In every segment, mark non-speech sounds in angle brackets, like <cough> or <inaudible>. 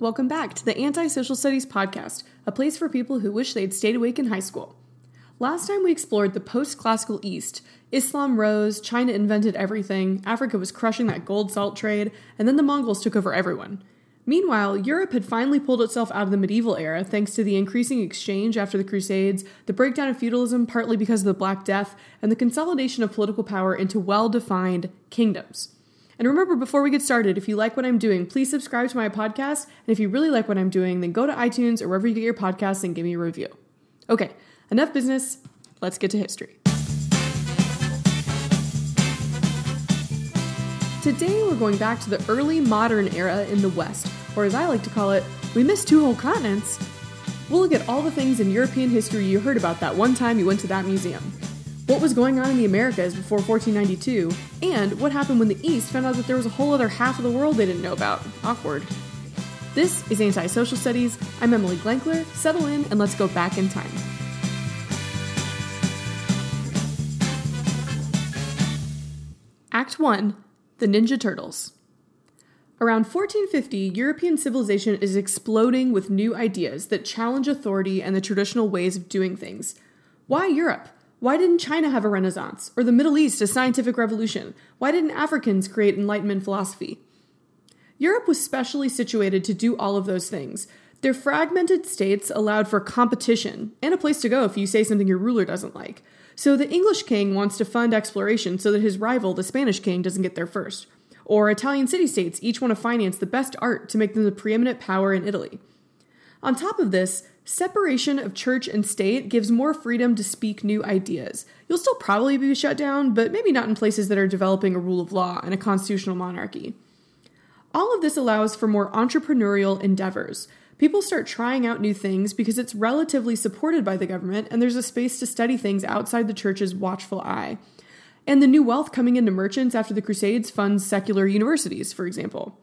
Welcome back to the Anti Social Studies Podcast, a place for people who wish they'd stayed awake in high school. Last time we explored the post classical East. Islam rose, China invented everything, Africa was crushing that gold salt trade, and then the Mongols took over everyone. Meanwhile, Europe had finally pulled itself out of the medieval era thanks to the increasing exchange after the Crusades, the breakdown of feudalism partly because of the Black Death, and the consolidation of political power into well defined kingdoms. And remember, before we get started, if you like what I'm doing, please subscribe to my podcast. And if you really like what I'm doing, then go to iTunes or wherever you get your podcasts and give me a review. Okay, enough business. Let's get to history. Today, we're going back to the early modern era in the West, or as I like to call it, we missed two whole continents. We'll look at all the things in European history you heard about that one time you went to that museum what was going on in the Americas before 1492, and what happened when the East found out that there was a whole other half of the world they didn't know about. Awkward. This is Anti Social Studies. I'm Emily Glankler. Settle in and let's go back in time. Act 1 The Ninja Turtles. Around 1450, European civilization is exploding with new ideas that challenge authority and the traditional ways of doing things. Why Europe? Why didn't China have a renaissance? Or the Middle East a scientific revolution? Why didn't Africans create Enlightenment philosophy? Europe was specially situated to do all of those things. Their fragmented states allowed for competition and a place to go if you say something your ruler doesn't like. So the English king wants to fund exploration so that his rival, the Spanish king, doesn't get there first. Or Italian city states each want to finance the best art to make them the preeminent power in Italy. On top of this, Separation of church and state gives more freedom to speak new ideas. You'll still probably be shut down, but maybe not in places that are developing a rule of law and a constitutional monarchy. All of this allows for more entrepreneurial endeavors. People start trying out new things because it's relatively supported by the government and there's a space to study things outside the church's watchful eye. And the new wealth coming into merchants after the Crusades funds secular universities, for example.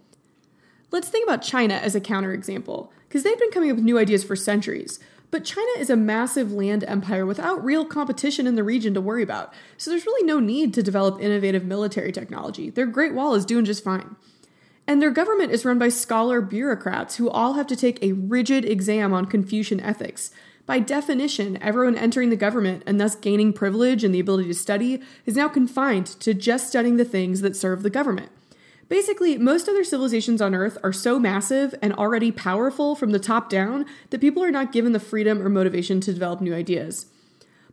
Let's think about China as a counterexample, because they've been coming up with new ideas for centuries. But China is a massive land empire without real competition in the region to worry about, so there's really no need to develop innovative military technology. Their Great Wall is doing just fine. And their government is run by scholar bureaucrats who all have to take a rigid exam on Confucian ethics. By definition, everyone entering the government and thus gaining privilege and the ability to study is now confined to just studying the things that serve the government. Basically, most other civilizations on Earth are so massive and already powerful from the top down that people are not given the freedom or motivation to develop new ideas.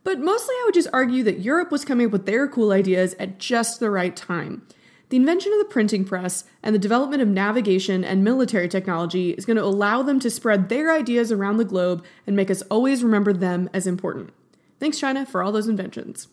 But mostly, I would just argue that Europe was coming up with their cool ideas at just the right time. The invention of the printing press and the development of navigation and military technology is going to allow them to spread their ideas around the globe and make us always remember them as important. Thanks, China, for all those inventions.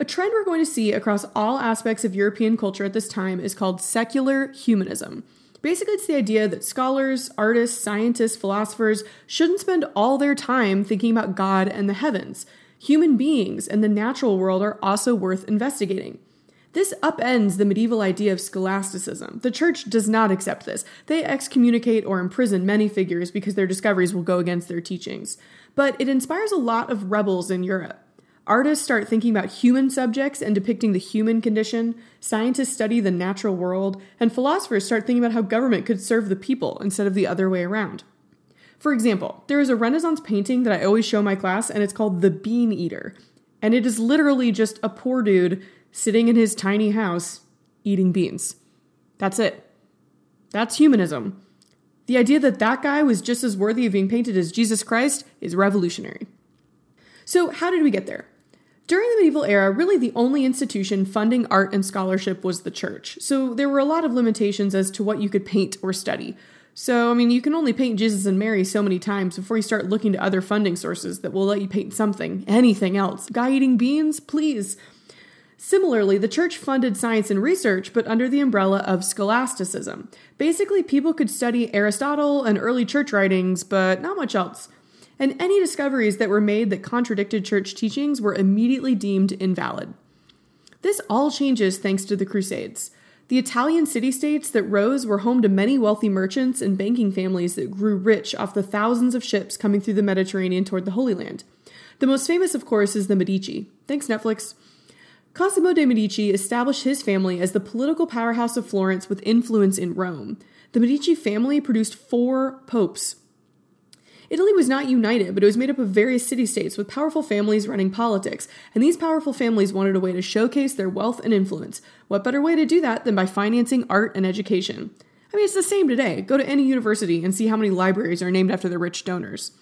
A trend we're going to see across all aspects of European culture at this time is called secular humanism. Basically, it's the idea that scholars, artists, scientists, philosophers shouldn't spend all their time thinking about God and the heavens. Human beings and the natural world are also worth investigating. This upends the medieval idea of scholasticism. The church does not accept this. They excommunicate or imprison many figures because their discoveries will go against their teachings. But it inspires a lot of rebels in Europe. Artists start thinking about human subjects and depicting the human condition, scientists study the natural world, and philosophers start thinking about how government could serve the people instead of the other way around. For example, there is a Renaissance painting that I always show my class, and it's called The Bean Eater. And it is literally just a poor dude sitting in his tiny house eating beans. That's it. That's humanism. The idea that that guy was just as worthy of being painted as Jesus Christ is revolutionary. So, how did we get there? During the medieval era, really the only institution funding art and scholarship was the church. So there were a lot of limitations as to what you could paint or study. So, I mean, you can only paint Jesus and Mary so many times before you start looking to other funding sources that will let you paint something, anything else. Guy eating beans? Please. Similarly, the church funded science and research, but under the umbrella of scholasticism. Basically, people could study Aristotle and early church writings, but not much else and any discoveries that were made that contradicted church teachings were immediately deemed invalid. This all changes thanks to the Crusades. The Italian city states that rose were home to many wealthy merchants and banking families that grew rich off the thousands of ships coming through the Mediterranean toward the Holy Land. The most famous, of course, is the Medici. Thanks, Netflix. Cosimo de' Medici established his family as the political powerhouse of Florence with influence in Rome. The Medici family produced four popes. Italy was not united, but it was made up of various city states with powerful families running politics, and these powerful families wanted a way to showcase their wealth and influence. What better way to do that than by financing art and education? I mean, it's the same today. Go to any university and see how many libraries are named after their rich donors.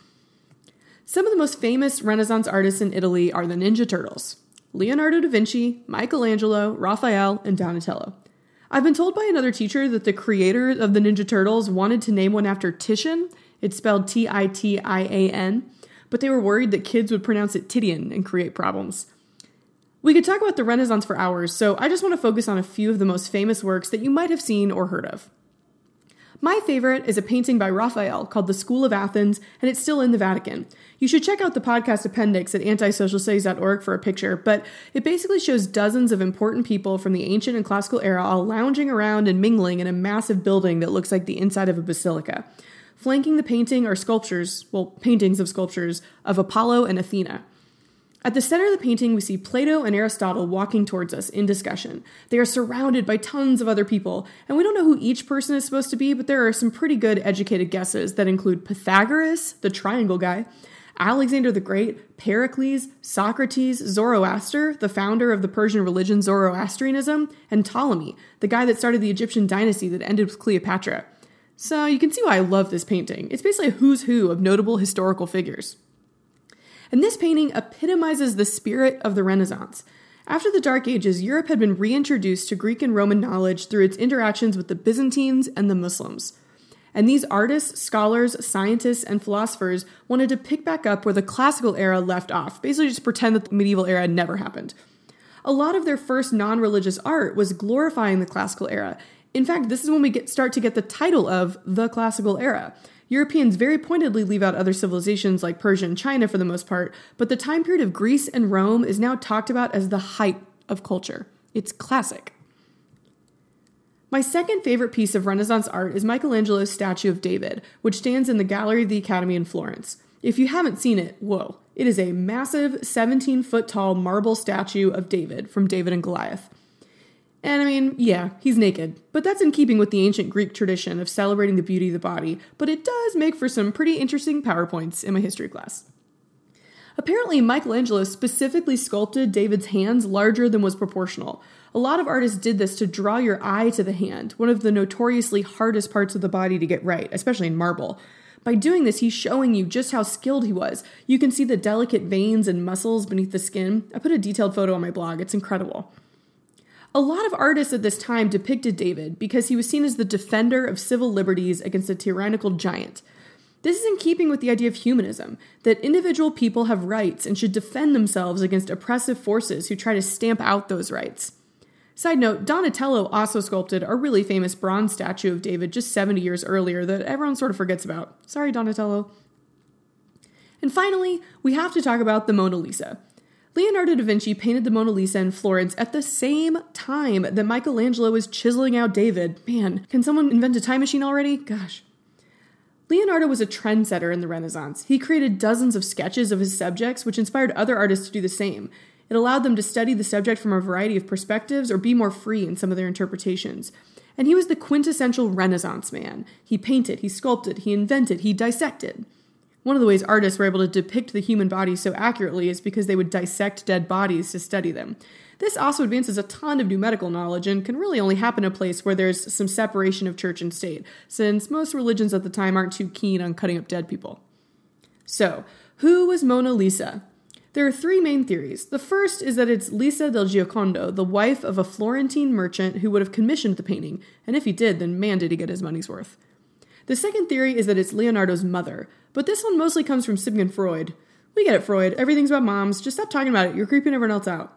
Some of the most famous Renaissance artists in Italy are the Ninja Turtles Leonardo da Vinci, Michelangelo, Raphael, and Donatello. I've been told by another teacher that the creator of the Ninja Turtles wanted to name one after Titian. It's spelled T I T I A N, but they were worried that kids would pronounce it Titian and create problems. We could talk about the Renaissance for hours, so I just want to focus on a few of the most famous works that you might have seen or heard of. My favorite is a painting by Raphael called The School of Athens, and it's still in the Vatican. You should check out the podcast appendix at antisocialstudies.org for a picture, but it basically shows dozens of important people from the ancient and classical era all lounging around and mingling in a massive building that looks like the inside of a basilica. Flanking the painting are sculptures, well, paintings of sculptures, of Apollo and Athena. At the center of the painting, we see Plato and Aristotle walking towards us in discussion. They are surrounded by tons of other people, and we don't know who each person is supposed to be, but there are some pretty good educated guesses that include Pythagoras, the triangle guy, Alexander the Great, Pericles, Socrates, Zoroaster, the founder of the Persian religion Zoroastrianism, and Ptolemy, the guy that started the Egyptian dynasty that ended with Cleopatra. So you can see why I love this painting. It's basically a who's who of notable historical figures. And this painting epitomizes the spirit of the Renaissance. After the Dark Ages, Europe had been reintroduced to Greek and Roman knowledge through its interactions with the Byzantines and the Muslims. And these artists, scholars, scientists, and philosophers wanted to pick back up where the classical era left off, basically just pretend that the medieval era never happened. A lot of their first non religious art was glorifying the classical era. In fact, this is when we get, start to get the title of the classical era. Europeans very pointedly leave out other civilizations like Persia and China for the most part, but the time period of Greece and Rome is now talked about as the height of culture. It's classic. My second favorite piece of Renaissance art is Michelangelo's statue of David, which stands in the Gallery of the Academy in Florence. If you haven't seen it, whoa. It is a massive 17 foot tall marble statue of David from David and Goliath. And I mean, yeah, he's naked, but that's in keeping with the ancient Greek tradition of celebrating the beauty of the body, but it does make for some pretty interesting PowerPoints in my history class. Apparently, Michelangelo specifically sculpted David's hands larger than was proportional. A lot of artists did this to draw your eye to the hand, one of the notoriously hardest parts of the body to get right, especially in marble. By doing this, he's showing you just how skilled he was. You can see the delicate veins and muscles beneath the skin. I put a detailed photo on my blog, it's incredible. A lot of artists at this time depicted David because he was seen as the defender of civil liberties against a tyrannical giant. This is in keeping with the idea of humanism that individual people have rights and should defend themselves against oppressive forces who try to stamp out those rights. Side note Donatello also sculpted a really famous bronze statue of David just 70 years earlier that everyone sort of forgets about. Sorry, Donatello. And finally, we have to talk about the Mona Lisa. Leonardo da Vinci painted the Mona Lisa in Florence at the same time that Michelangelo was chiseling out David. Man, can someone invent a time machine already? Gosh. Leonardo was a trendsetter in the Renaissance. He created dozens of sketches of his subjects, which inspired other artists to do the same. It allowed them to study the subject from a variety of perspectives or be more free in some of their interpretations. And he was the quintessential Renaissance man. He painted, he sculpted, he invented, he dissected. One of the ways artists were able to depict the human body so accurately is because they would dissect dead bodies to study them. This also advances a ton of new medical knowledge and can really only happen in a place where there's some separation of church and state, since most religions at the time aren't too keen on cutting up dead people. So, who was Mona Lisa? There are three main theories. The first is that it's Lisa del Giocondo, the wife of a Florentine merchant who would have commissioned the painting, and if he did, then man did he get his money's worth. The second theory is that it's Leonardo's mother, but this one mostly comes from Sigmund Freud. We get it, Freud. Everything's about moms. Just stop talking about it. You're creeping everyone else out.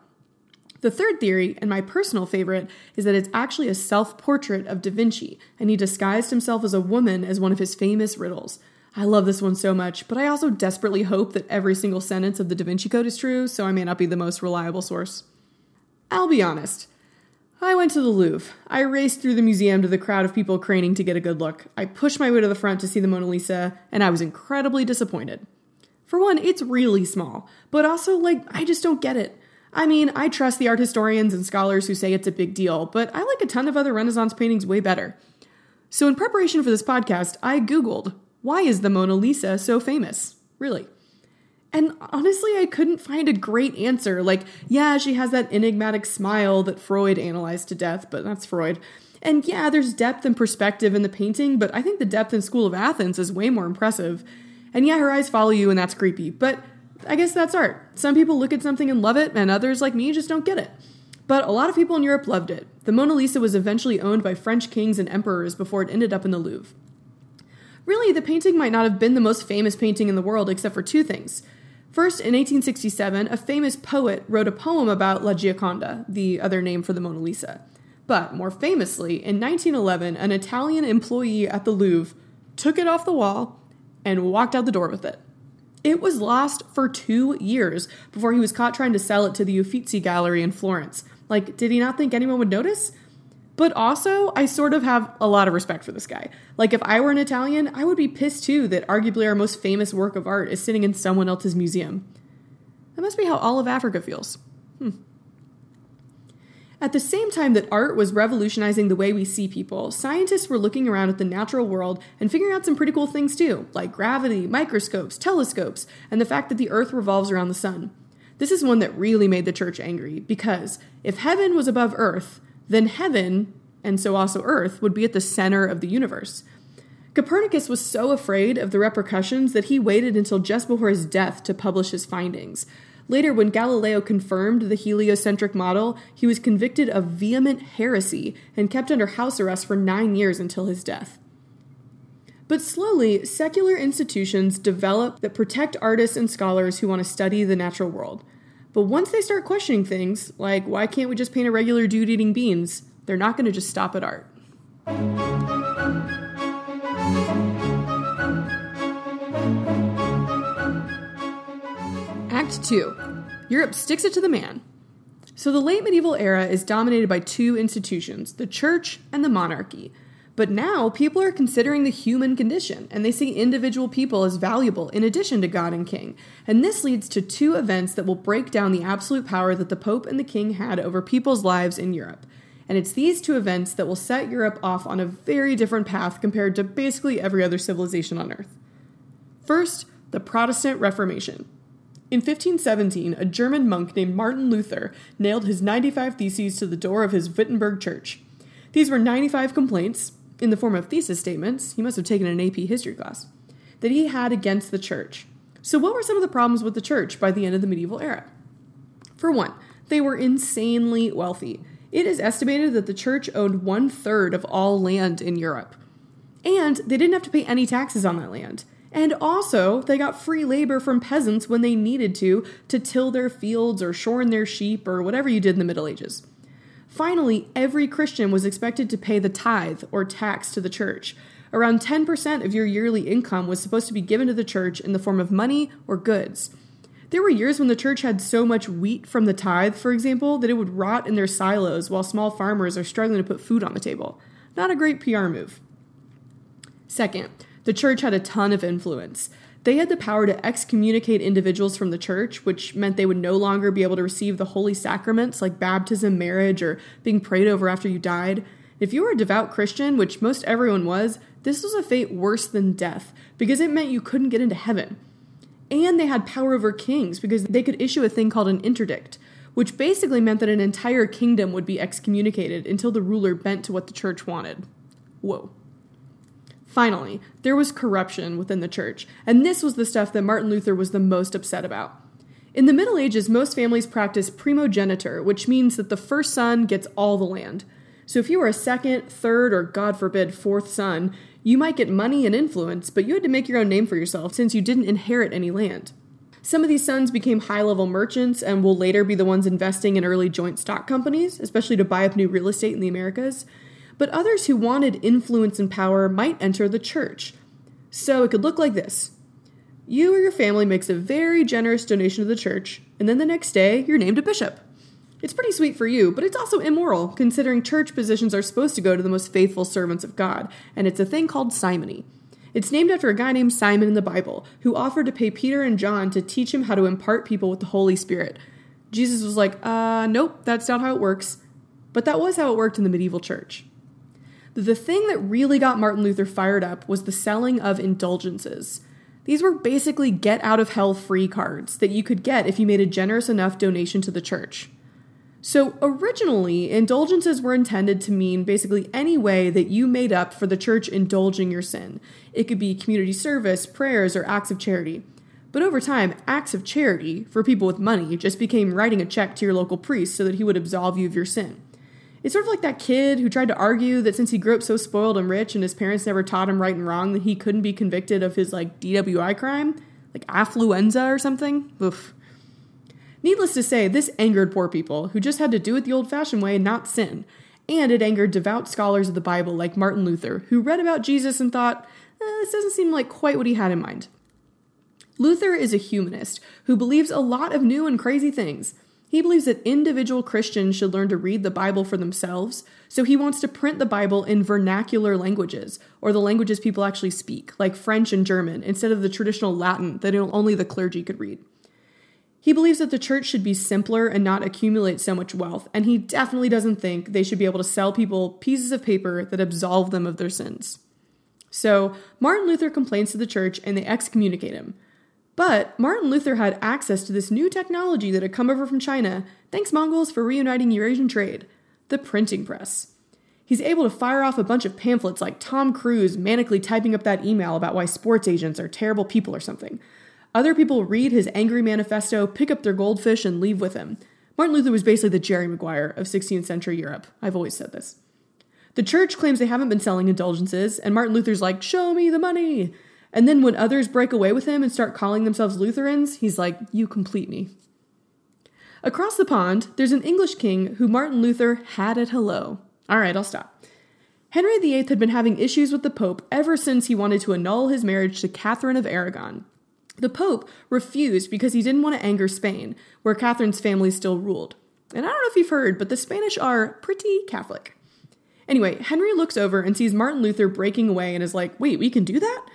The third theory, and my personal favorite, is that it's actually a self portrait of Da Vinci, and he disguised himself as a woman as one of his famous riddles. I love this one so much, but I also desperately hope that every single sentence of the Da Vinci Code is true, so I may not be the most reliable source. I'll be honest. I went to the Louvre. I raced through the museum to the crowd of people craning to get a good look. I pushed my way to the front to see the Mona Lisa, and I was incredibly disappointed. For one, it's really small, but also, like, I just don't get it. I mean, I trust the art historians and scholars who say it's a big deal, but I like a ton of other Renaissance paintings way better. So, in preparation for this podcast, I Googled, why is the Mona Lisa so famous? Really? And honestly, I couldn't find a great answer. Like, yeah, she has that enigmatic smile that Freud analyzed to death, but that's Freud. And yeah, there's depth and perspective in the painting, but I think the depth in School of Athens is way more impressive. And yeah, her eyes follow you, and that's creepy. But I guess that's art. Some people look at something and love it, and others, like me, just don't get it. But a lot of people in Europe loved it. The Mona Lisa was eventually owned by French kings and emperors before it ended up in the Louvre. Really, the painting might not have been the most famous painting in the world except for two things. First, in 1867, a famous poet wrote a poem about La Gioconda, the other name for the Mona Lisa. But more famously, in 1911, an Italian employee at the Louvre took it off the wall and walked out the door with it. It was lost for two years before he was caught trying to sell it to the Uffizi Gallery in Florence. Like, did he not think anyone would notice? But also, I sort of have a lot of respect for this guy. Like, if I were an Italian, I would be pissed too that arguably our most famous work of art is sitting in someone else's museum. That must be how all of Africa feels. Hmm. At the same time that art was revolutionizing the way we see people, scientists were looking around at the natural world and figuring out some pretty cool things too, like gravity, microscopes, telescopes, and the fact that the Earth revolves around the sun. This is one that really made the church angry, because if heaven was above Earth, then heaven, and so also Earth, would be at the center of the universe. Copernicus was so afraid of the repercussions that he waited until just before his death to publish his findings. Later, when Galileo confirmed the heliocentric model, he was convicted of vehement heresy and kept under house arrest for nine years until his death. But slowly, secular institutions develop that protect artists and scholars who want to study the natural world. But once they start questioning things, like why can't we just paint a regular dude eating beans, they're not going to just stop at art. Act 2 Europe sticks it to the man. So the late medieval era is dominated by two institutions the church and the monarchy. But now people are considering the human condition and they see individual people as valuable in addition to God and King. And this leads to two events that will break down the absolute power that the Pope and the King had over people's lives in Europe. And it's these two events that will set Europe off on a very different path compared to basically every other civilization on Earth. First, the Protestant Reformation. In 1517, a German monk named Martin Luther nailed his 95 Theses to the door of his Wittenberg church. These were 95 complaints, in the form of thesis statements, he must have taken an AP history class, that he had against the church. So, what were some of the problems with the church by the end of the medieval era? For one, they were insanely wealthy. It is estimated that the church owned one third of all land in Europe. And they didn't have to pay any taxes on that land. And also, they got free labor from peasants when they needed to, to till their fields or shorn their sheep or whatever you did in the Middle Ages. Finally, every Christian was expected to pay the tithe or tax to the church. Around 10% of your yearly income was supposed to be given to the church in the form of money or goods. There were years when the church had so much wheat from the tithe, for example, that it would rot in their silos while small farmers are struggling to put food on the table. Not a great PR move. Second, the church had a ton of influence. They had the power to excommunicate individuals from the church, which meant they would no longer be able to receive the holy sacraments like baptism, marriage, or being prayed over after you died. If you were a devout Christian, which most everyone was, this was a fate worse than death because it meant you couldn't get into heaven. And they had power over kings because they could issue a thing called an interdict, which basically meant that an entire kingdom would be excommunicated until the ruler bent to what the church wanted. Whoa. Finally, there was corruption within the church, and this was the stuff that Martin Luther was the most upset about. In the Middle Ages, most families practiced primogeniture, which means that the first son gets all the land. So if you were a second, third, or God forbid, fourth son, you might get money and influence, but you had to make your own name for yourself since you didn't inherit any land. Some of these sons became high level merchants and will later be the ones investing in early joint stock companies, especially to buy up new real estate in the Americas but others who wanted influence and power might enter the church. So it could look like this You or your family makes a very generous donation to the church, and then the next day you're named a bishop. It's pretty sweet for you, but it's also immoral, considering church positions are supposed to go to the most faithful servants of God, and it's a thing called simony. It's named after a guy named Simon in the Bible, who offered to pay Peter and John to teach him how to impart people with the Holy Spirit. Jesus was like, uh, nope, that's not how it works. But that was how it worked in the medieval church. The thing that really got Martin Luther fired up was the selling of indulgences. These were basically get out of hell free cards that you could get if you made a generous enough donation to the church. So, originally, indulgences were intended to mean basically any way that you made up for the church indulging your sin. It could be community service, prayers, or acts of charity. But over time, acts of charity for people with money just became writing a check to your local priest so that he would absolve you of your sin. It's sort of like that kid who tried to argue that since he grew up so spoiled and rich and his parents never taught him right and wrong, that he couldn't be convicted of his like DWI crime, like affluenza or something. Oof. Needless to say, this angered poor people who just had to do it the old fashioned way and not sin. And it angered devout scholars of the Bible like Martin Luther, who read about Jesus and thought, eh, this doesn't seem like quite what he had in mind. Luther is a humanist who believes a lot of new and crazy things. He believes that individual Christians should learn to read the Bible for themselves, so he wants to print the Bible in vernacular languages, or the languages people actually speak, like French and German, instead of the traditional Latin that only the clergy could read. He believes that the church should be simpler and not accumulate so much wealth, and he definitely doesn't think they should be able to sell people pieces of paper that absolve them of their sins. So, Martin Luther complains to the church and they excommunicate him. But Martin Luther had access to this new technology that had come over from China, thanks Mongols for reuniting Eurasian trade the printing press. He's able to fire off a bunch of pamphlets like Tom Cruise manically typing up that email about why sports agents are terrible people or something. Other people read his angry manifesto, pick up their goldfish, and leave with him. Martin Luther was basically the Jerry Maguire of 16th century Europe. I've always said this. The church claims they haven't been selling indulgences, and Martin Luther's like, Show me the money! And then when others break away with him and start calling themselves Lutherans, he's like, You complete me. Across the pond, there's an English king who Martin Luther had at hello. All right, I'll stop. Henry VIII had been having issues with the Pope ever since he wanted to annul his marriage to Catherine of Aragon. The Pope refused because he didn't want to anger Spain, where Catherine's family still ruled. And I don't know if you've heard, but the Spanish are pretty Catholic. Anyway, Henry looks over and sees Martin Luther breaking away and is like, wait, we can do that?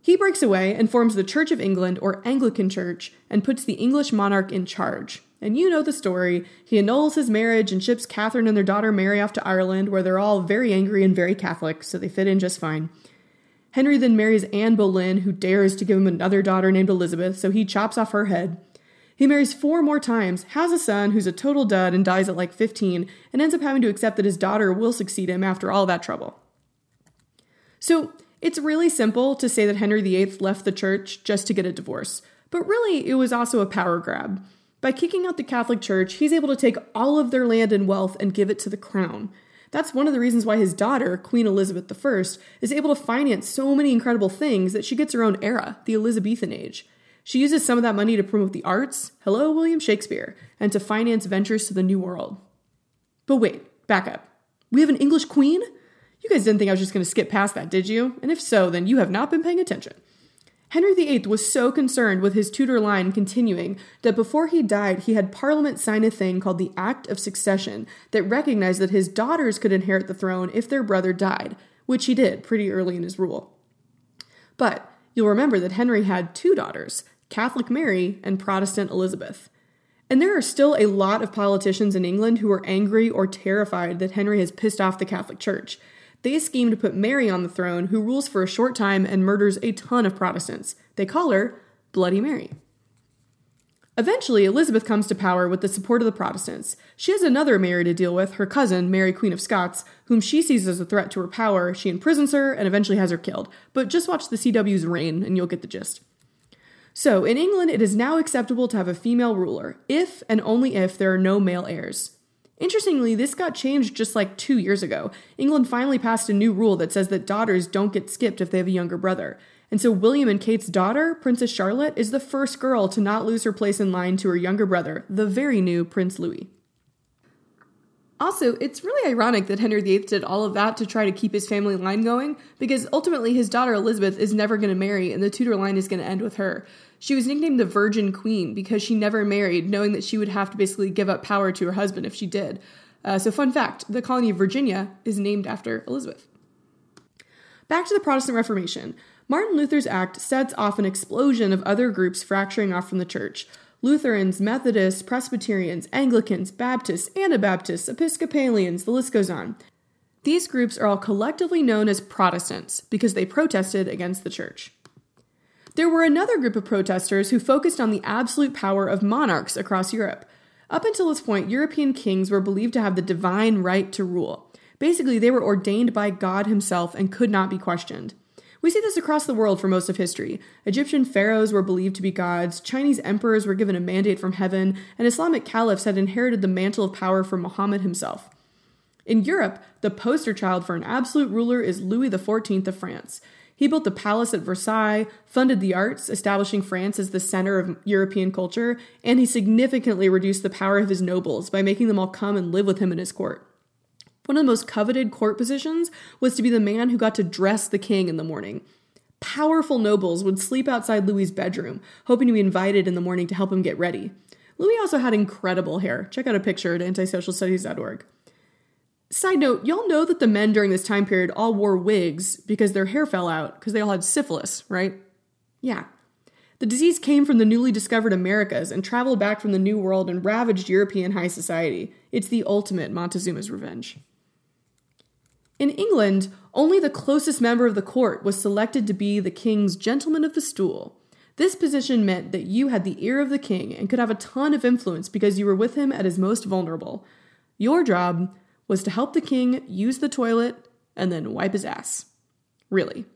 He breaks away and forms the Church of England, or Anglican Church, and puts the English monarch in charge. And you know the story. He annuls his marriage and ships Catherine and their daughter Mary off to Ireland, where they're all very angry and very Catholic, so they fit in just fine. Henry then marries Anne Boleyn, who dares to give him another daughter named Elizabeth, so he chops off her head. He marries four more times, has a son who's a total dud and dies at like 15, and ends up having to accept that his daughter will succeed him after all that trouble. So, it's really simple to say that Henry VIII left the church just to get a divorce, but really it was also a power grab. By kicking out the Catholic Church, he's able to take all of their land and wealth and give it to the crown. That's one of the reasons why his daughter, Queen Elizabeth I, is able to finance so many incredible things that she gets her own era, the Elizabethan age. She uses some of that money to promote the arts, hello, William Shakespeare, and to finance ventures to the New World. But wait, back up. We have an English queen? You guys didn't think I was just going to skip past that, did you? And if so, then you have not been paying attention. Henry VIII was so concerned with his Tudor line continuing that before he died, he had Parliament sign a thing called the Act of Succession that recognized that his daughters could inherit the throne if their brother died, which he did pretty early in his rule. But you'll remember that Henry had two daughters Catholic Mary and Protestant Elizabeth. And there are still a lot of politicians in England who are angry or terrified that Henry has pissed off the Catholic Church. They scheme to put Mary on the throne, who rules for a short time and murders a ton of Protestants. They call her Bloody Mary. Eventually, Elizabeth comes to power with the support of the Protestants. She has another Mary to deal with, her cousin, Mary Queen of Scots, whom she sees as a threat to her power. She imprisons her and eventually has her killed. But just watch the CW's reign and you'll get the gist. So, in England, it is now acceptable to have a female ruler, if and only if there are no male heirs. Interestingly, this got changed just like two years ago. England finally passed a new rule that says that daughters don't get skipped if they have a younger brother. And so William and Kate's daughter, Princess Charlotte, is the first girl to not lose her place in line to her younger brother, the very new Prince Louis. Also, it's really ironic that Henry VIII did all of that to try to keep his family line going, because ultimately his daughter Elizabeth is never going to marry and the Tudor line is going to end with her. She was nicknamed the Virgin Queen because she never married, knowing that she would have to basically give up power to her husband if she did. Uh, so, fun fact the colony of Virginia is named after Elizabeth. Back to the Protestant Reformation. Martin Luther's act sets off an explosion of other groups fracturing off from the church. Lutherans, Methodists, Presbyterians, Anglicans, Baptists, Anabaptists, Episcopalians, the list goes on. These groups are all collectively known as Protestants because they protested against the church. There were another group of protesters who focused on the absolute power of monarchs across Europe. Up until this point, European kings were believed to have the divine right to rule. Basically, they were ordained by God Himself and could not be questioned. We see this across the world for most of history. Egyptian pharaohs were believed to be gods, Chinese emperors were given a mandate from heaven, and Islamic caliphs had inherited the mantle of power from Muhammad himself. In Europe, the poster child for an absolute ruler is Louis XIV of France. He built the palace at Versailles, funded the arts, establishing France as the center of European culture, and he significantly reduced the power of his nobles by making them all come and live with him in his court. One of the most coveted court positions was to be the man who got to dress the king in the morning. Powerful nobles would sleep outside Louis's bedroom, hoping to be invited in the morning to help him get ready. Louis also had incredible hair. Check out a picture at antisocialstudies.org. Side note, y'all know that the men during this time period all wore wigs because their hair fell out because they all had syphilis, right? Yeah. The disease came from the newly discovered Americas and traveled back from the New World and ravaged European high society. It's the ultimate Montezuma's revenge. In England, only the closest member of the court was selected to be the king's gentleman of the stool. This position meant that you had the ear of the king and could have a ton of influence because you were with him at his most vulnerable. Your job was to help the king use the toilet and then wipe his ass. Really.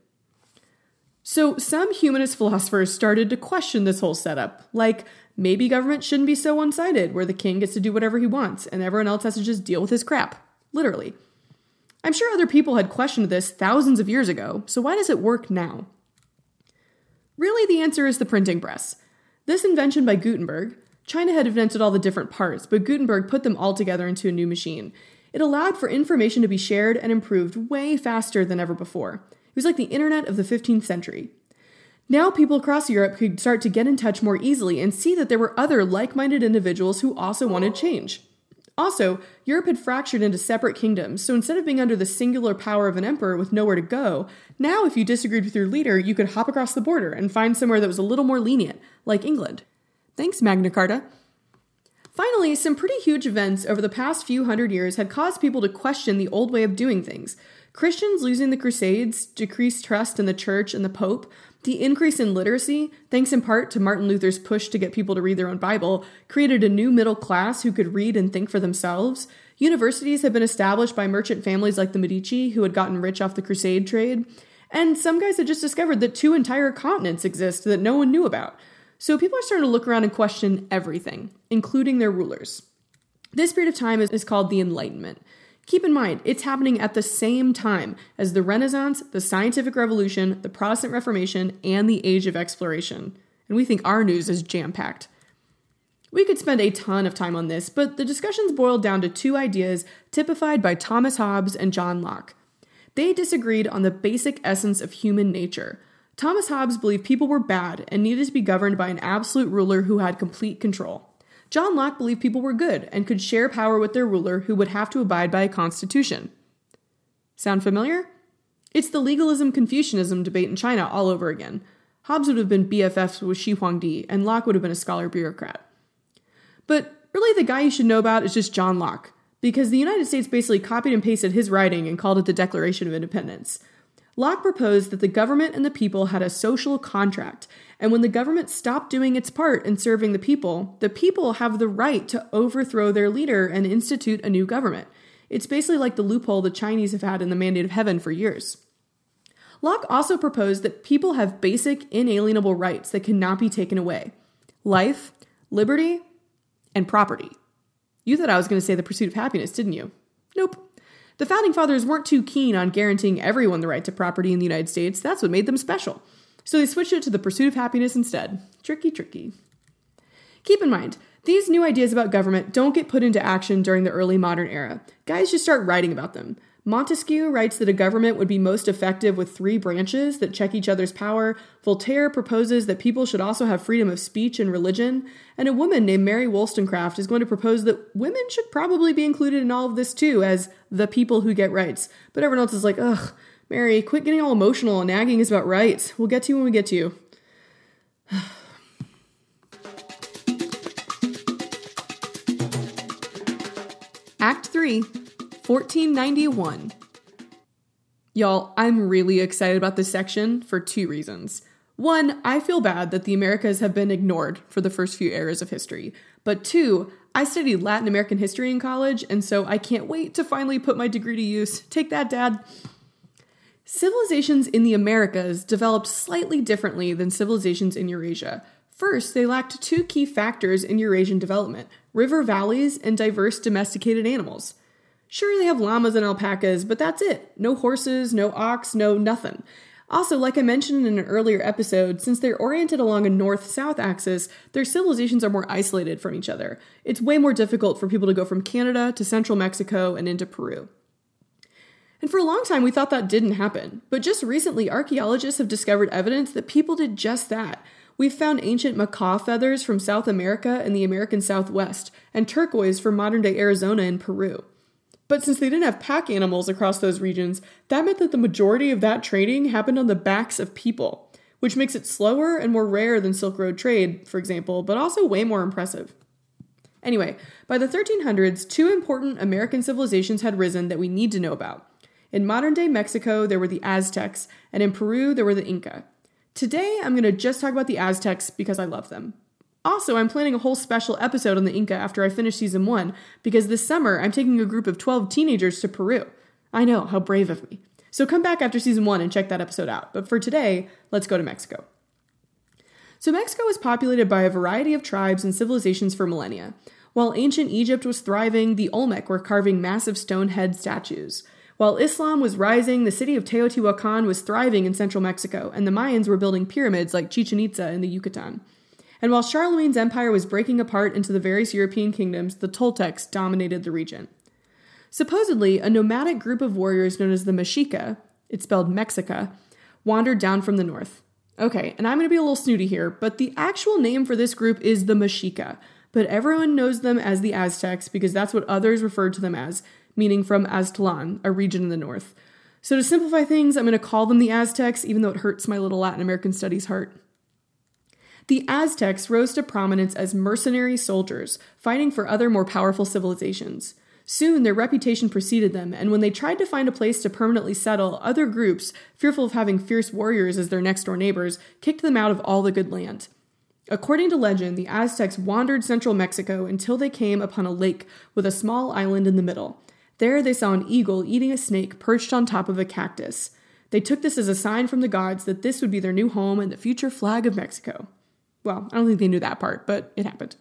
So, some humanist philosophers started to question this whole setup, like maybe government shouldn't be so one sided, where the king gets to do whatever he wants and everyone else has to just deal with his crap. Literally. I'm sure other people had questioned this thousands of years ago, so why does it work now? Really, the answer is the printing press. This invention by Gutenberg, China had invented all the different parts, but Gutenberg put them all together into a new machine. It allowed for information to be shared and improved way faster than ever before. It was like the internet of the 15th century. Now, people across Europe could start to get in touch more easily and see that there were other like minded individuals who also wanted change. Also, Europe had fractured into separate kingdoms, so instead of being under the singular power of an emperor with nowhere to go, now if you disagreed with your leader, you could hop across the border and find somewhere that was a little more lenient, like England. Thanks, Magna Carta. Finally, some pretty huge events over the past few hundred years had caused people to question the old way of doing things. Christians losing the Crusades, decreased trust in the church and the Pope, the increase in literacy, thanks in part to Martin Luther's push to get people to read their own Bible, created a new middle class who could read and think for themselves. Universities had been established by merchant families like the Medici, who had gotten rich off the Crusade trade. And some guys had just discovered that two entire continents exist that no one knew about. So people are starting to look around and question everything, including their rulers. This period of time is, is called the Enlightenment. Keep in mind, it's happening at the same time as the Renaissance, the Scientific Revolution, the Protestant Reformation, and the Age of Exploration. And we think our news is jam packed. We could spend a ton of time on this, but the discussions boiled down to two ideas typified by Thomas Hobbes and John Locke. They disagreed on the basic essence of human nature. Thomas Hobbes believed people were bad and needed to be governed by an absolute ruler who had complete control. John Locke believed people were good and could share power with their ruler who would have to abide by a constitution. Sound familiar? It's the legalism Confucianism debate in China all over again. Hobbes would have been BFFs with Shi Huangdi, and Locke would have been a scholar bureaucrat. But really, the guy you should know about is just John Locke, because the United States basically copied and pasted his writing and called it the Declaration of Independence. Locke proposed that the government and the people had a social contract, and when the government stopped doing its part in serving the people, the people have the right to overthrow their leader and institute a new government. It's basically like the loophole the Chinese have had in the mandate of heaven for years. Locke also proposed that people have basic, inalienable rights that cannot be taken away life, liberty, and property. You thought I was going to say the pursuit of happiness, didn't you? Nope. The founding fathers weren't too keen on guaranteeing everyone the right to property in the United States. That's what made them special. So they switched it to the pursuit of happiness instead. Tricky, tricky. Keep in mind, these new ideas about government don't get put into action during the early modern era. Guys just start writing about them. Montesquieu writes that a government would be most effective with three branches that check each other's power. Voltaire proposes that people should also have freedom of speech and religion. And a woman named Mary Wollstonecraft is going to propose that women should probably be included in all of this too, as the people who get rights. But everyone else is like, ugh, Mary, quit getting all emotional and nagging is about rights. We'll get to you when we get to you. <sighs> Act 3 1491 Y'all, I'm really excited about this section for two reasons. One, I feel bad that the Americas have been ignored for the first few eras of history. But two, I studied Latin American history in college, and so I can't wait to finally put my degree to use. Take that, Dad. Civilizations in the Americas developed slightly differently than civilizations in Eurasia. First, they lacked two key factors in Eurasian development river valleys and diverse domesticated animals. Sure, they have llamas and alpacas, but that's it. No horses, no ox, no nothing. Also, like I mentioned in an earlier episode, since they're oriented along a north south axis, their civilizations are more isolated from each other. It's way more difficult for people to go from Canada to central Mexico and into Peru. And for a long time, we thought that didn't happen. But just recently, archaeologists have discovered evidence that people did just that. We've found ancient macaw feathers from South America and the American Southwest, and turquoise from modern day Arizona and Peru. But since they didn't have pack animals across those regions, that meant that the majority of that trading happened on the backs of people, which makes it slower and more rare than Silk Road trade, for example, but also way more impressive. Anyway, by the 1300s, two important American civilizations had risen that we need to know about. In modern day Mexico, there were the Aztecs, and in Peru, there were the Inca. Today, I'm going to just talk about the Aztecs because I love them. Also, I'm planning a whole special episode on the Inca after I finish season one, because this summer I'm taking a group of 12 teenagers to Peru. I know, how brave of me. So come back after season one and check that episode out. But for today, let's go to Mexico. So, Mexico was populated by a variety of tribes and civilizations for millennia. While ancient Egypt was thriving, the Olmec were carving massive stone head statues. While Islam was rising, the city of Teotihuacan was thriving in central Mexico, and the Mayans were building pyramids like Chichen Itza in the Yucatan. And while Charlemagne's empire was breaking apart into the various European kingdoms, the Toltecs dominated the region. Supposedly, a nomadic group of warriors known as the Mexica, it's spelled Mexica, wandered down from the north. Okay, and I'm going to be a little snooty here, but the actual name for this group is the Mexica, but everyone knows them as the Aztecs because that's what others referred to them as, meaning from Aztlan, a region in the north. So to simplify things, I'm going to call them the Aztecs, even though it hurts my little Latin American studies heart. The Aztecs rose to prominence as mercenary soldiers, fighting for other more powerful civilizations. Soon their reputation preceded them, and when they tried to find a place to permanently settle, other groups, fearful of having fierce warriors as their next door neighbors, kicked them out of all the good land. According to legend, the Aztecs wandered central Mexico until they came upon a lake with a small island in the middle. There they saw an eagle eating a snake perched on top of a cactus. They took this as a sign from the gods that this would be their new home and the future flag of Mexico. Well, I don't think they knew that part, but it happened.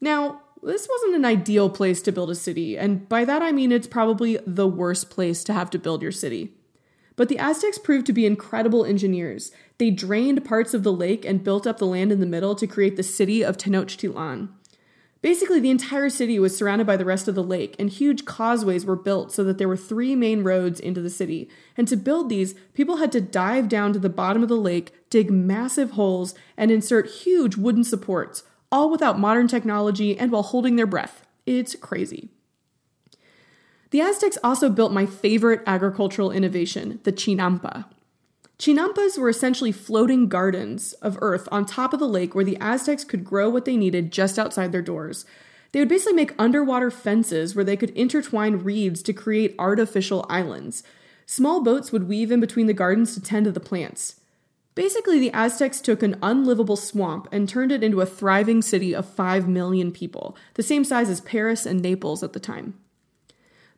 Now, this wasn't an ideal place to build a city, and by that I mean it's probably the worst place to have to build your city. But the Aztecs proved to be incredible engineers. They drained parts of the lake and built up the land in the middle to create the city of Tenochtitlan. Basically, the entire city was surrounded by the rest of the lake, and huge causeways were built so that there were three main roads into the city. And to build these, people had to dive down to the bottom of the lake, dig massive holes, and insert huge wooden supports, all without modern technology and while holding their breath. It's crazy. The Aztecs also built my favorite agricultural innovation, the chinampa. Chinampas were essentially floating gardens of earth on top of the lake where the Aztecs could grow what they needed just outside their doors. They would basically make underwater fences where they could intertwine reeds to create artificial islands. Small boats would weave in between the gardens to tend to the plants. Basically, the Aztecs took an unlivable swamp and turned it into a thriving city of 5 million people, the same size as Paris and Naples at the time.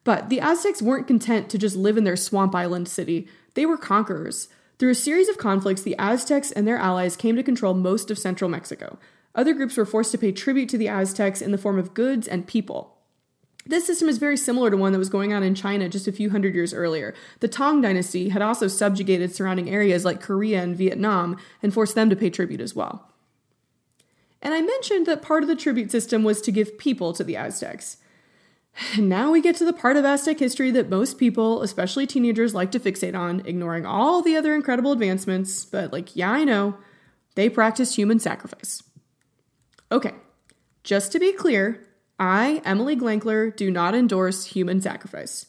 But the Aztecs weren't content to just live in their swamp island city, they were conquerors. Through a series of conflicts, the Aztecs and their allies came to control most of central Mexico. Other groups were forced to pay tribute to the Aztecs in the form of goods and people. This system is very similar to one that was going on in China just a few hundred years earlier. The Tang dynasty had also subjugated surrounding areas like Korea and Vietnam and forced them to pay tribute as well. And I mentioned that part of the tribute system was to give people to the Aztecs. <laughs> Now we get to the part of Aztec history that most people, especially teenagers, like to fixate on, ignoring all the other incredible advancements. But, like, yeah, I know, they practiced human sacrifice. Okay, just to be clear, I, Emily Glankler, do not endorse human sacrifice.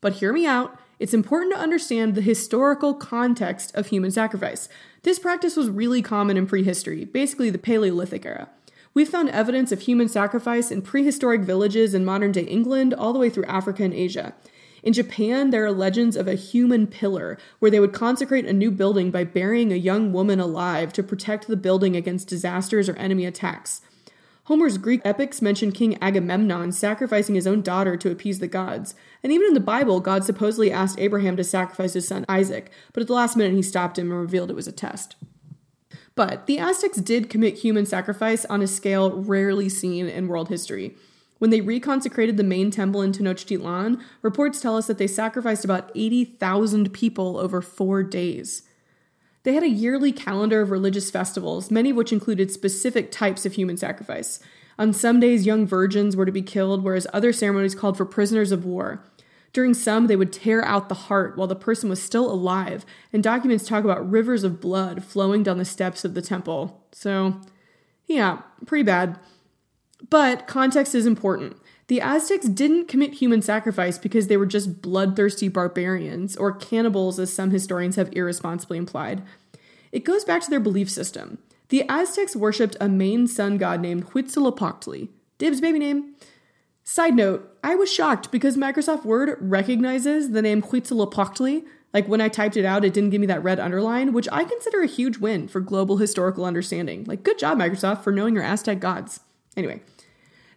But hear me out. It's important to understand the historical context of human sacrifice. This practice was really common in prehistory, basically the Paleolithic era. We've found evidence of human sacrifice in prehistoric villages in modern day England all the way through Africa and Asia. In Japan, there are legends of a human pillar where they would consecrate a new building by burying a young woman alive to protect the building against disasters or enemy attacks. Homer's Greek epics mention King Agamemnon sacrificing his own daughter to appease the gods. And even in the Bible, God supposedly asked Abraham to sacrifice his son Isaac, but at the last minute he stopped him and revealed it was a test. But the Aztecs did commit human sacrifice on a scale rarely seen in world history. When they reconsecrated the main temple in Tenochtitlan, reports tell us that they sacrificed about 80,000 people over four days. They had a yearly calendar of religious festivals, many of which included specific types of human sacrifice. On some days, young virgins were to be killed, whereas other ceremonies called for prisoners of war. During some, they would tear out the heart while the person was still alive, and documents talk about rivers of blood flowing down the steps of the temple. So, yeah, pretty bad. But context is important. The Aztecs didn't commit human sacrifice because they were just bloodthirsty barbarians, or cannibals, as some historians have irresponsibly implied. It goes back to their belief system. The Aztecs worshipped a main sun god named Huitzilopochtli. Dib's baby name. Side note, I was shocked because Microsoft Word recognizes the name Huitzilopochtli. Like when I typed it out, it didn't give me that red underline, which I consider a huge win for global historical understanding. Like, good job, Microsoft, for knowing your Aztec gods. Anyway,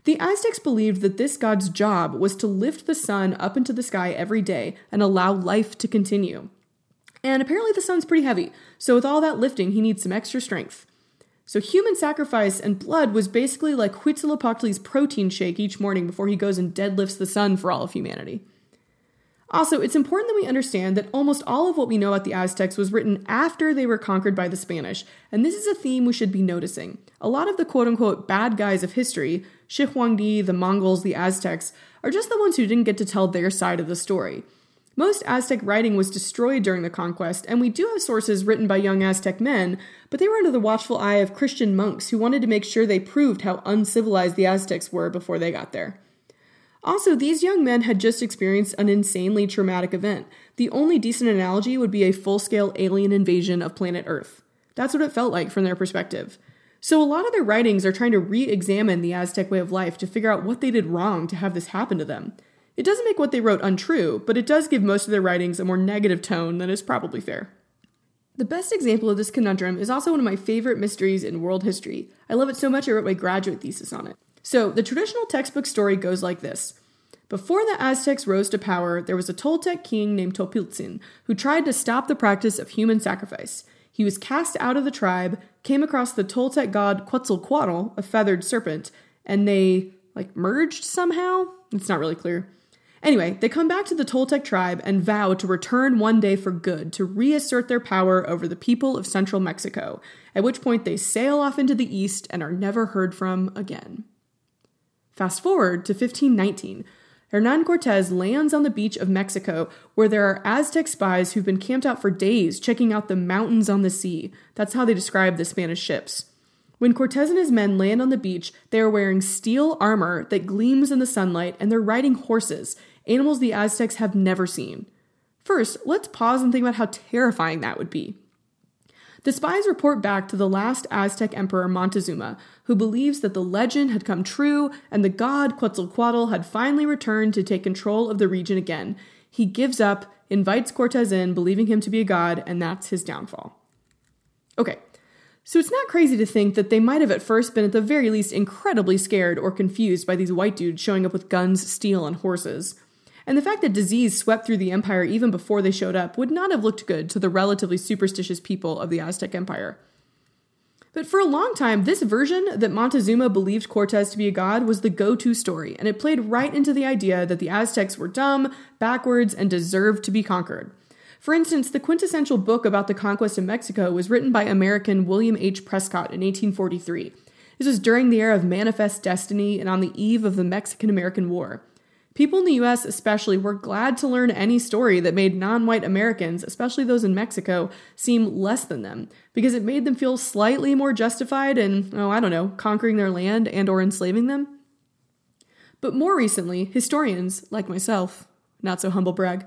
the Aztecs believed that this god's job was to lift the sun up into the sky every day and allow life to continue. And apparently, the sun's pretty heavy, so with all that lifting, he needs some extra strength. So, human sacrifice and blood was basically like Huitzilopochtli's protein shake each morning before he goes and deadlifts the sun for all of humanity. Also, it's important that we understand that almost all of what we know about the Aztecs was written after they were conquered by the Spanish, and this is a theme we should be noticing. A lot of the quote unquote bad guys of history, Shi Huangdi, the Mongols, the Aztecs, are just the ones who didn't get to tell their side of the story. Most Aztec writing was destroyed during the conquest, and we do have sources written by young Aztec men, but they were under the watchful eye of Christian monks who wanted to make sure they proved how uncivilized the Aztecs were before they got there. Also, these young men had just experienced an insanely traumatic event. The only decent analogy would be a full scale alien invasion of planet Earth. That's what it felt like from their perspective. So, a lot of their writings are trying to re examine the Aztec way of life to figure out what they did wrong to have this happen to them. It doesn't make what they wrote untrue, but it does give most of their writings a more negative tone than is probably fair. The best example of this conundrum is also one of my favorite mysteries in world history. I love it so much I wrote my graduate thesis on it. So, the traditional textbook story goes like this Before the Aztecs rose to power, there was a Toltec king named Topiltzin who tried to stop the practice of human sacrifice. He was cast out of the tribe, came across the Toltec god Quetzalcoatl, a feathered serpent, and they, like, merged somehow? It's not really clear. Anyway, they come back to the Toltec tribe and vow to return one day for good to reassert their power over the people of central Mexico, at which point they sail off into the east and are never heard from again. Fast forward to 1519. Hernan Cortez lands on the beach of Mexico where there are Aztec spies who've been camped out for days checking out the mountains on the sea. That's how they describe the Spanish ships. When Cortez and his men land on the beach, they are wearing steel armor that gleams in the sunlight and they're riding horses, animals the Aztecs have never seen. First, let's pause and think about how terrifying that would be. The spies report back to the last Aztec emperor Montezuma, who believes that the legend had come true and the god Quetzalcoatl had finally returned to take control of the region again. He gives up, invites Cortez in, believing him to be a god, and that's his downfall. Okay, so it's not crazy to think that they might have at first been at the very least incredibly scared or confused by these white dudes showing up with guns, steel, and horses. And the fact that disease swept through the empire even before they showed up would not have looked good to the relatively superstitious people of the Aztec Empire. But for a long time, this version that Montezuma believed Cortez to be a god was the go to story, and it played right into the idea that the Aztecs were dumb, backwards, and deserved to be conquered. For instance, the quintessential book about the conquest of Mexico was written by American William H. Prescott in 1843. This was during the era of Manifest Destiny and on the eve of the Mexican American War. People in the US, especially, were glad to learn any story that made non white Americans, especially those in Mexico, seem less than them, because it made them feel slightly more justified in, oh, I don't know, conquering their land and or enslaving them. But more recently, historians, like myself, not so humble brag,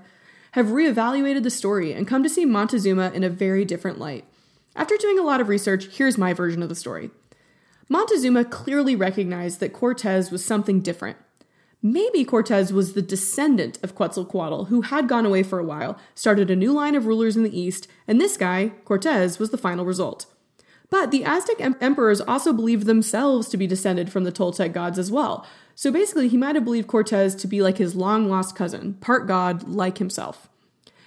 have reevaluated the story and come to see Montezuma in a very different light. After doing a lot of research, here's my version of the story. Montezuma clearly recognized that Cortez was something different Maybe Cortez was the descendant of Quetzalcoatl, who had gone away for a while, started a new line of rulers in the east, and this guy, Cortez, was the final result. But the Aztec em- emperors also believed themselves to be descended from the Toltec gods as well. So basically, he might have believed Cortez to be like his long lost cousin, part god like himself.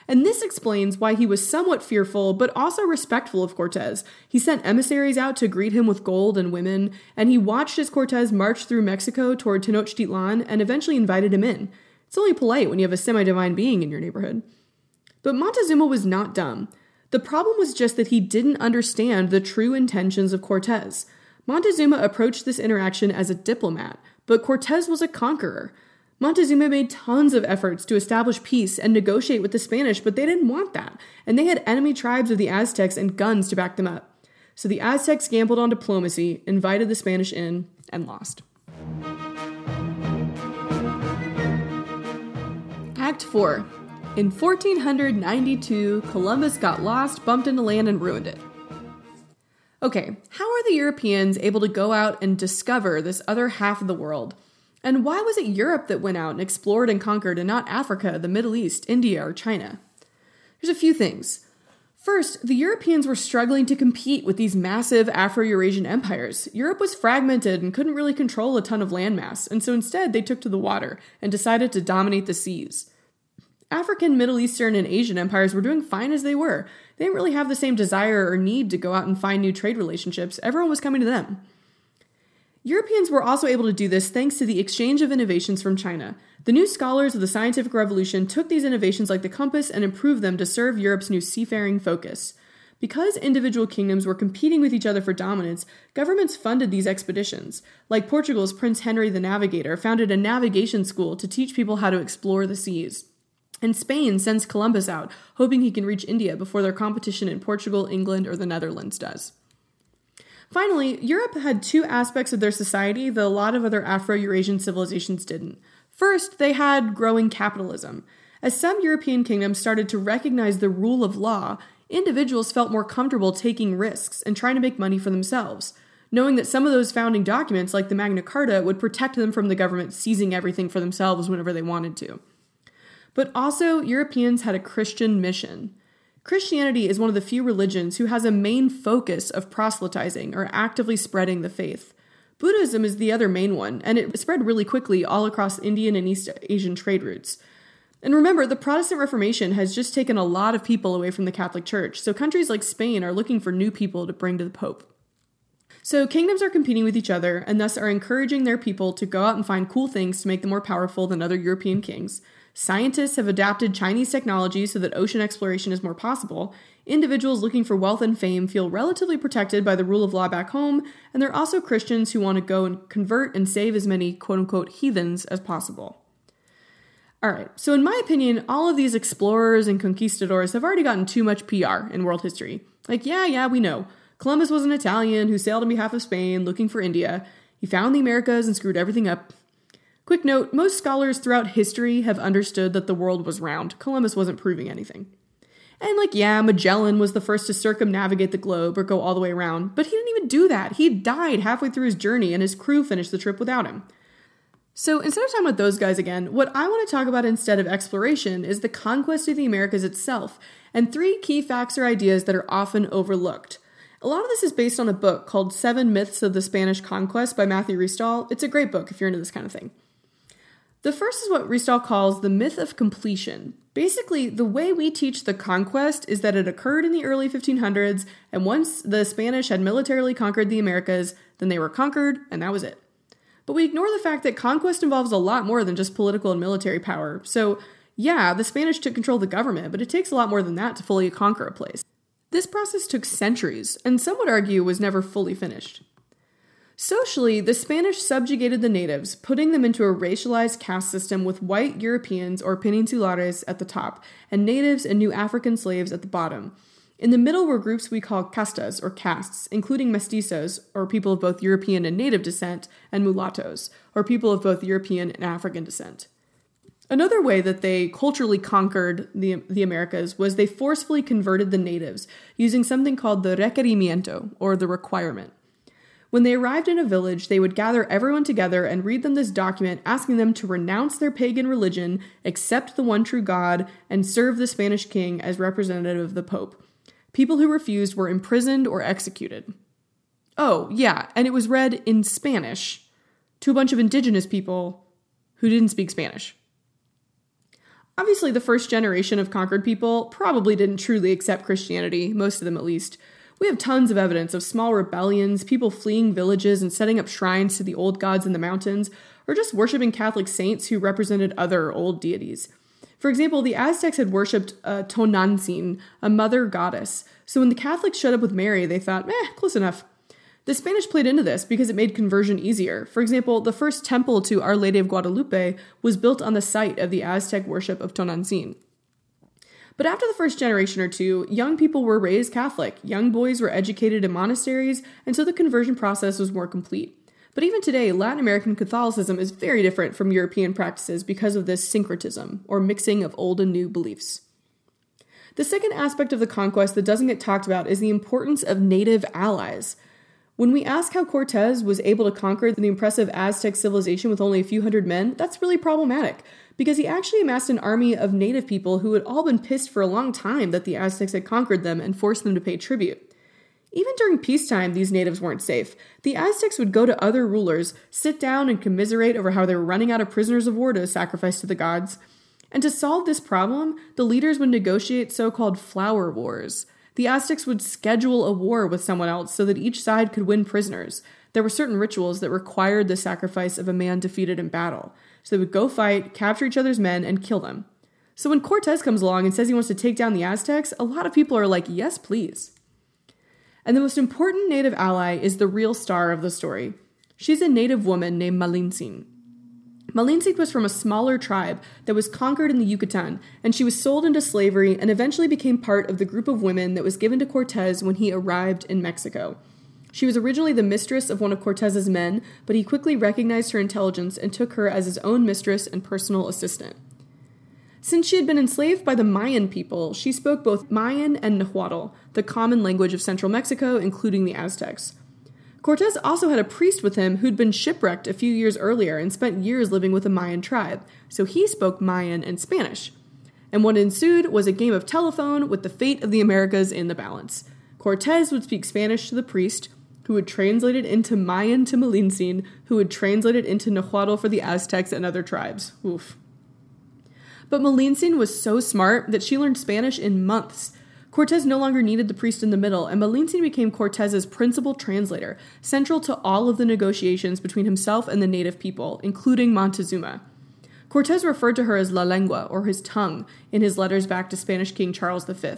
And this explains why he was somewhat fearful, but also respectful of Cortez. He sent emissaries out to greet him with gold and women, and he watched as Cortez marched through Mexico toward Tenochtitlan and eventually invited him in. It's only polite when you have a semi divine being in your neighborhood. But Montezuma was not dumb. The problem was just that he didn't understand the true intentions of Cortez. Montezuma approached this interaction as a diplomat, but Cortez was a conqueror. Montezuma made tons of efforts to establish peace and negotiate with the Spanish, but they didn't want that, and they had enemy tribes of the Aztecs and guns to back them up. So the Aztecs gambled on diplomacy, invited the Spanish in, and lost. Act 4 In 1492, Columbus got lost, bumped into land, and ruined it. Okay, how are the Europeans able to go out and discover this other half of the world? And why was it Europe that went out and explored and conquered and not Africa, the Middle East, India, or China? There's a few things. First, the Europeans were struggling to compete with these massive Afro Eurasian empires. Europe was fragmented and couldn't really control a ton of landmass, and so instead they took to the water and decided to dominate the seas. African, Middle Eastern, and Asian empires were doing fine as they were. They didn't really have the same desire or need to go out and find new trade relationships, everyone was coming to them. Europeans were also able to do this thanks to the exchange of innovations from China. The new scholars of the scientific revolution took these innovations like the compass and improved them to serve Europe's new seafaring focus. Because individual kingdoms were competing with each other for dominance, governments funded these expeditions. Like Portugal's Prince Henry the Navigator founded a navigation school to teach people how to explore the seas. And Spain sends Columbus out, hoping he can reach India before their competition in Portugal, England, or the Netherlands does. Finally, Europe had two aspects of their society that a lot of other Afro Eurasian civilizations didn't. First, they had growing capitalism. As some European kingdoms started to recognize the rule of law, individuals felt more comfortable taking risks and trying to make money for themselves, knowing that some of those founding documents, like the Magna Carta, would protect them from the government seizing everything for themselves whenever they wanted to. But also, Europeans had a Christian mission. Christianity is one of the few religions who has a main focus of proselytizing or actively spreading the faith. Buddhism is the other main one, and it spread really quickly all across Indian and East Asian trade routes. And remember, the Protestant Reformation has just taken a lot of people away from the Catholic Church, so countries like Spain are looking for new people to bring to the Pope. So kingdoms are competing with each other and thus are encouraging their people to go out and find cool things to make them more powerful than other European kings. Scientists have adapted Chinese technology so that ocean exploration is more possible. Individuals looking for wealth and fame feel relatively protected by the rule of law back home, and there are also Christians who want to go and convert and save as many quote unquote heathens as possible. All right, so in my opinion, all of these explorers and conquistadors have already gotten too much PR in world history. Like, yeah, yeah, we know. Columbus was an Italian who sailed on behalf of Spain looking for India. He found the Americas and screwed everything up. Quick note most scholars throughout history have understood that the world was round. Columbus wasn't proving anything. And, like, yeah, Magellan was the first to circumnavigate the globe or go all the way around, but he didn't even do that. He died halfway through his journey, and his crew finished the trip without him. So, instead of talking about those guys again, what I want to talk about instead of exploration is the conquest of the Americas itself, and three key facts or ideas that are often overlooked. A lot of this is based on a book called Seven Myths of the Spanish Conquest by Matthew Restall. It's a great book if you're into this kind of thing. The first is what Restall calls the myth of completion. Basically, the way we teach the conquest is that it occurred in the early 1500s, and once the Spanish had militarily conquered the Americas, then they were conquered, and that was it. But we ignore the fact that conquest involves a lot more than just political and military power. So, yeah, the Spanish took control of the government, but it takes a lot more than that to fully conquer a place. This process took centuries, and some would argue was never fully finished. Socially, the Spanish subjugated the natives, putting them into a racialized caste system with white Europeans or peninsulares at the top, and natives and new African slaves at the bottom. In the middle were groups we call castas or castes, including mestizos, or people of both European and native descent, and mulattoes, or people of both European and African descent. Another way that they culturally conquered the, the Americas was they forcefully converted the natives using something called the requerimiento, or the requirement. When they arrived in a village, they would gather everyone together and read them this document asking them to renounce their pagan religion, accept the one true God, and serve the Spanish king as representative of the Pope. People who refused were imprisoned or executed. Oh, yeah, and it was read in Spanish to a bunch of indigenous people who didn't speak Spanish. Obviously, the first generation of conquered people probably didn't truly accept Christianity, most of them at least. We have tons of evidence of small rebellions, people fleeing villages and setting up shrines to the old gods in the mountains, or just worshiping Catholic saints who represented other old deities. For example, the Aztecs had worshipped uh, Tonantzin, a mother goddess, so when the Catholics showed up with Mary, they thought, eh, close enough. The Spanish played into this because it made conversion easier. For example, the first temple to Our Lady of Guadalupe was built on the site of the Aztec worship of Tonantzin. But after the first generation or two, young people were raised Catholic, young boys were educated in monasteries, and so the conversion process was more complete. But even today, Latin American Catholicism is very different from European practices because of this syncretism, or mixing of old and new beliefs. The second aspect of the conquest that doesn't get talked about is the importance of native allies. When we ask how Cortez was able to conquer the impressive Aztec civilization with only a few hundred men, that's really problematic because he actually amassed an army of native people who had all been pissed for a long time that the Aztecs had conquered them and forced them to pay tribute. Even during peacetime, these natives weren't safe. The Aztecs would go to other rulers, sit down, and commiserate over how they were running out of prisoners of war to sacrifice to the gods. And to solve this problem, the leaders would negotiate so called flower wars. The Aztecs would schedule a war with someone else so that each side could win prisoners. There were certain rituals that required the sacrifice of a man defeated in battle. So they would go fight, capture each other's men, and kill them. So when Cortez comes along and says he wants to take down the Aztecs, a lot of people are like, yes, please. And the most important native ally is the real star of the story. She's a native woman named Malintzin. Malintzin was from a smaller tribe that was conquered in the Yucatan, and she was sold into slavery and eventually became part of the group of women that was given to Cortez when he arrived in Mexico. She was originally the mistress of one of Cortez's men, but he quickly recognized her intelligence and took her as his own mistress and personal assistant. Since she had been enslaved by the Mayan people, she spoke both Mayan and Nahuatl, the common language of central Mexico, including the Aztecs. Cortez also had a priest with him who'd been shipwrecked a few years earlier and spent years living with a Mayan tribe, so he spoke Mayan and Spanish. And what ensued was a game of telephone with the fate of the Americas in the balance. Cortez would speak Spanish to the priest, who would translate it into Mayan to Malintzin, who would translate it into Nahuatl for the Aztecs and other tribes. Oof. But Malintzin was so smart that she learned Spanish in months Cortez no longer needed the priest in the middle, and Malintzin became Cortez's principal translator, central to all of the negotiations between himself and the native people, including Montezuma. Cortez referred to her as La Lengua, or his tongue, in his letters back to Spanish King Charles V.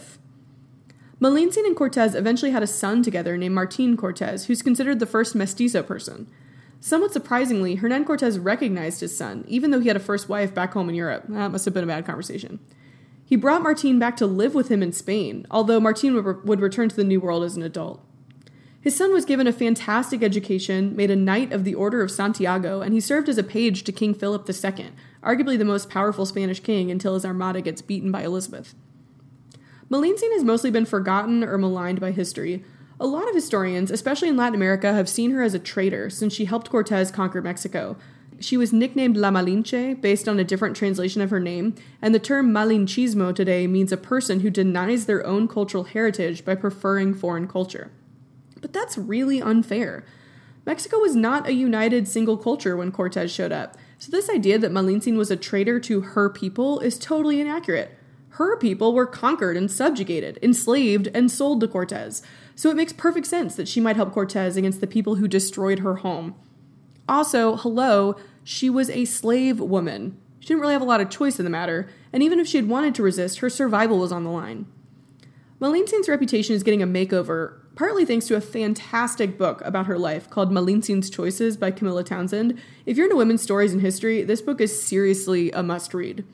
Malintzin and Cortez eventually had a son together named Martin Cortez, who's considered the first mestizo person. Somewhat surprisingly, Hernan Cortez recognized his son, even though he had a first wife back home in Europe. That must have been a bad conversation. He brought Martin back to live with him in Spain, although Martin would, re- would return to the New World as an adult. His son was given a fantastic education, made a Knight of the Order of Santiago, and he served as a page to King Philip II, arguably the most powerful Spanish king until his armada gets beaten by Elizabeth. Malintzin has mostly been forgotten or maligned by history. A lot of historians, especially in Latin America, have seen her as a traitor since she helped Cortez conquer Mexico, she was nicknamed La Malinche based on a different translation of her name, and the term Malinchismo today means a person who denies their own cultural heritage by preferring foreign culture. But that's really unfair. Mexico was not a united single culture when Cortez showed up, so this idea that Malintzin was a traitor to her people is totally inaccurate. Her people were conquered and subjugated, enslaved, and sold to Cortez, so it makes perfect sense that she might help Cortez against the people who destroyed her home. Also, hello, she was a slave woman. She didn't really have a lot of choice in the matter, and even if she had wanted to resist, her survival was on the line. Malintzin's reputation is getting a makeover, partly thanks to a fantastic book about her life called Malintzin's Choices by Camilla Townsend. If you're into women's stories and history, this book is seriously a must read.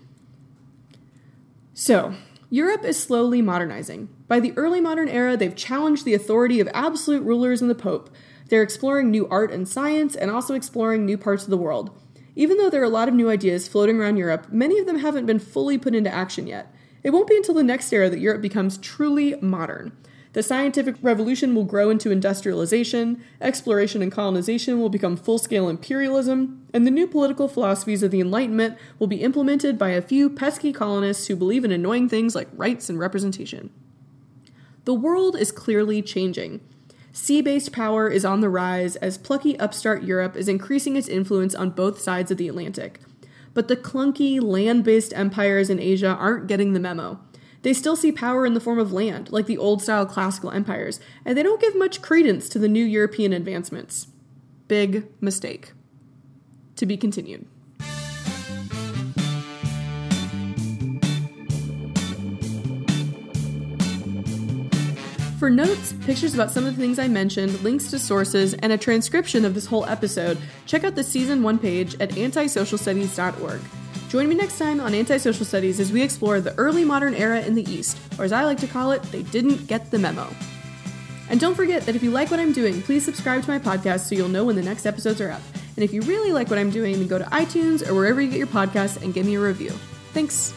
So, Europe is slowly modernizing. By the early modern era, they've challenged the authority of absolute rulers and the Pope, they're exploring new art and science and also exploring new parts of the world. Even though there are a lot of new ideas floating around Europe, many of them haven't been fully put into action yet. It won't be until the next era that Europe becomes truly modern. The scientific revolution will grow into industrialization, exploration and colonization will become full scale imperialism, and the new political philosophies of the Enlightenment will be implemented by a few pesky colonists who believe in annoying things like rights and representation. The world is clearly changing. Sea based power is on the rise as plucky upstart Europe is increasing its influence on both sides of the Atlantic. But the clunky, land based empires in Asia aren't getting the memo. They still see power in the form of land, like the old style classical empires, and they don't give much credence to the new European advancements. Big mistake. To be continued. For notes, pictures about some of the things I mentioned, links to sources, and a transcription of this whole episode, check out the season 1 page at antisocialstudies.org. Join me next time on Antisocial Studies as we explore the early modern era in the East, or as I like to call it, they didn't get the memo. And don't forget that if you like what I'm doing, please subscribe to my podcast so you'll know when the next episodes are up. And if you really like what I'm doing, then go to iTunes or wherever you get your podcasts and give me a review. Thanks.